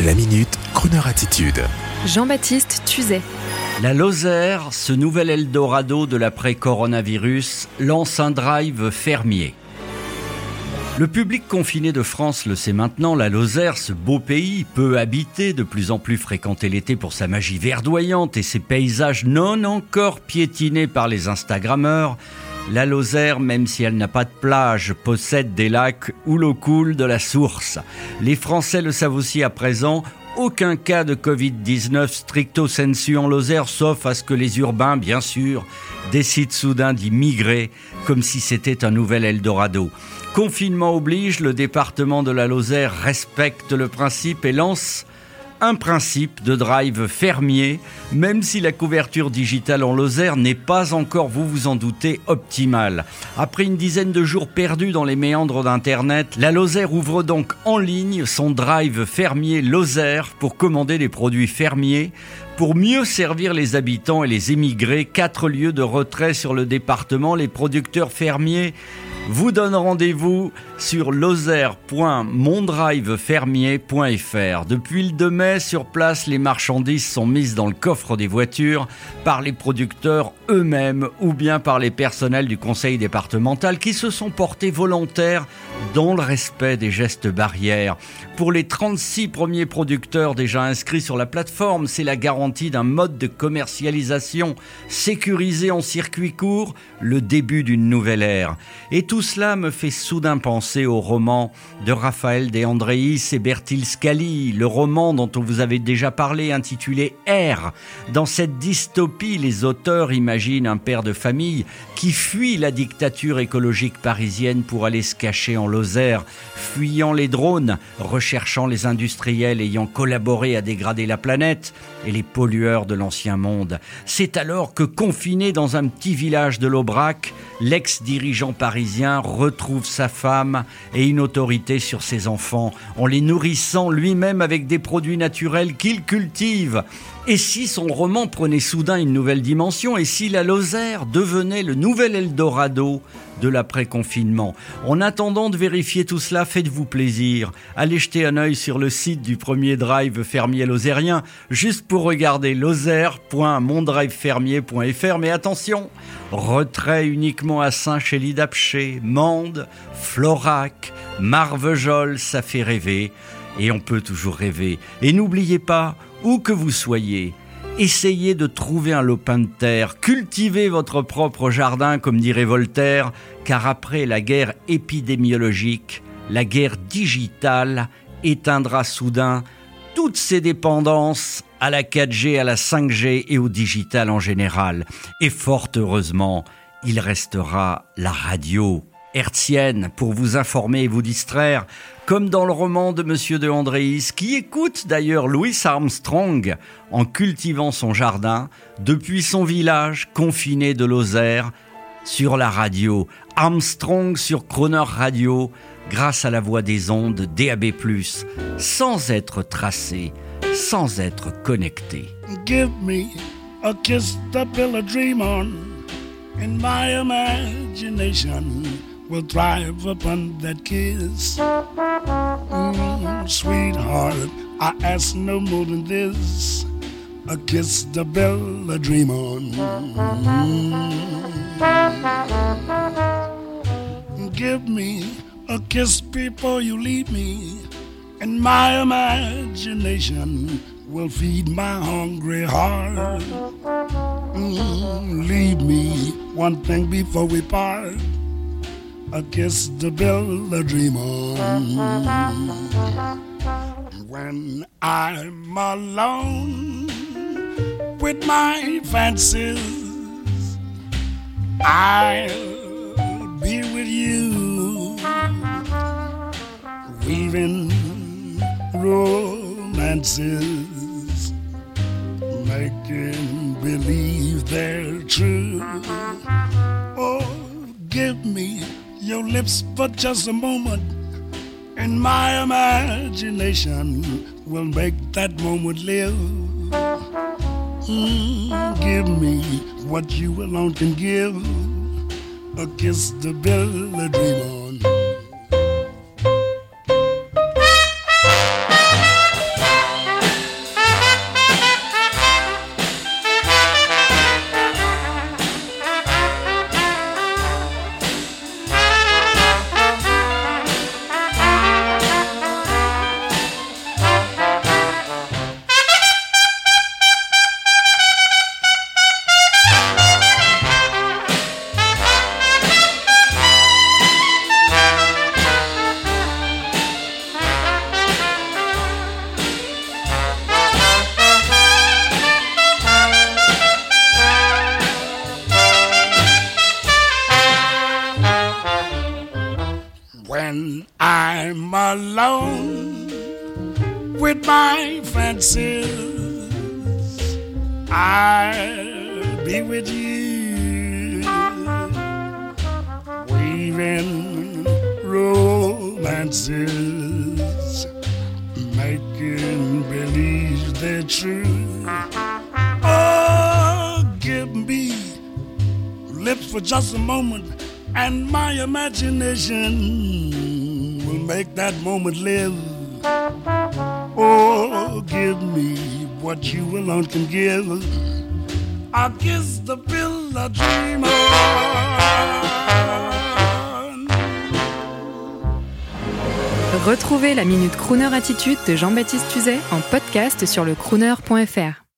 La minute, Kroneur attitude. Jean-Baptiste Tuzet. La Lozère, ce nouvel Eldorado de l'après-coronavirus, lance un drive fermier. Le public confiné de France le sait maintenant, la Lozère, ce beau pays, peu habité, de plus en plus fréquenté l'été pour sa magie verdoyante et ses paysages non encore piétinés par les Instagrammeurs, la Lozère, même si elle n'a pas de plage, possède des lacs où l'eau coule de la source. Les Français le savent aussi à présent, aucun cas de Covid-19 stricto sensu en Lozère, sauf à ce que les urbains, bien sûr, décident soudain d'y migrer, comme si c'était un nouvel Eldorado. Confinement oblige, le département de la Lozère respecte le principe et lance un principe de drive fermier, même si la couverture digitale en Lozère n'est pas encore, vous vous en doutez, optimale. Après une dizaine de jours perdus dans les méandres d'Internet, la Lozère ouvre donc en ligne son drive fermier Lozère pour commander des produits fermiers pour mieux servir les habitants et les émigrés. Quatre lieux de retrait sur le département, les producteurs fermiers vous donne rendez-vous sur lozère.mondrivefermier.fr. Depuis le 2 mai, sur place, les marchandises sont mises dans le coffre des voitures par les producteurs eux-mêmes ou bien par les personnels du conseil départemental qui se sont portés volontaires dans le respect des gestes barrières. Pour les 36 premiers producteurs déjà inscrits sur la plateforme, c'est la garantie d'un mode de commercialisation sécurisé en circuit court, le début d'une nouvelle ère. Et tout cela me fait soudain penser au roman de Raphaël De Andréis et Bertil Scali, le roman dont on vous avait déjà parlé intitulé R. Dans cette dystopie, les auteurs imaginent un père de famille qui fuit la dictature écologique parisienne pour aller se cacher en Lozère, fuyant les drones, recherchant les industriels ayant collaboré à dégrader la planète et les pollueurs de l'ancien monde. C'est alors que, confiné dans un petit village de l'Aubrac, l'ex-dirigeant parisien retrouve sa femme et une autorité sur ses enfants, en les nourrissant lui-même avec des produits naturels qu'il cultive. Et si son roman prenait soudain une nouvelle dimension, et si la Lozère devenait le nouvel Eldorado de l'après-confinement? En attendant de vérifier tout cela, faites-vous plaisir. Allez jeter un œil sur le site du premier drive fermier lozérien, juste pour regarder lozère.mondrivefermier.fr. Mais attention, retrait uniquement à Saint-Chély d'Apché, Mende, Florac, Marvejol, ça fait rêver. Et on peut toujours rêver. Et n'oubliez pas, où que vous soyez, essayez de trouver un lopin de terre, cultivez votre propre jardin, comme dirait Voltaire, car après la guerre épidémiologique, la guerre digitale éteindra soudain toutes ces dépendances à la 4G, à la 5G et au digital en général. Et fort heureusement, il restera la radio hertzienne pour vous informer et vous distraire, comme dans le roman de Monsieur de Andréis, qui écoute d'ailleurs Louis Armstrong en cultivant son jardin depuis son village confiné de Lozère sur la radio. Armstrong sur Croner Radio grâce à la voix des ondes DAB+, sans être tracé, sans être connecté. Give me a kiss to build a dream on in my imagination. Will thrive upon that kiss. Mm, sweetheart, I ask no more than this a kiss to build a dream on. Mm. Give me a kiss before you leave me, and my imagination will feed my hungry heart. Mm, leave me one thing before we part a kiss to build a dream on. When I'm alone with my fancies, I'll be with you, weaving romances, making believe they're true. Oh, give me your lips for just a moment, and my imagination will make that moment live. Mm, give me what you alone can give a kiss to build a dream on. With my fancies. I'll be with you, weaving romances, making believe they're true. Oh, give me lips for just a moment, and my imagination make that moment live. Oh, give me what you alone can give. I'll kiss the pill I dream on. Retrouvez la Minute Crooner Attitude de Jean-Baptiste Tuzet en podcast sur le crooner.fr.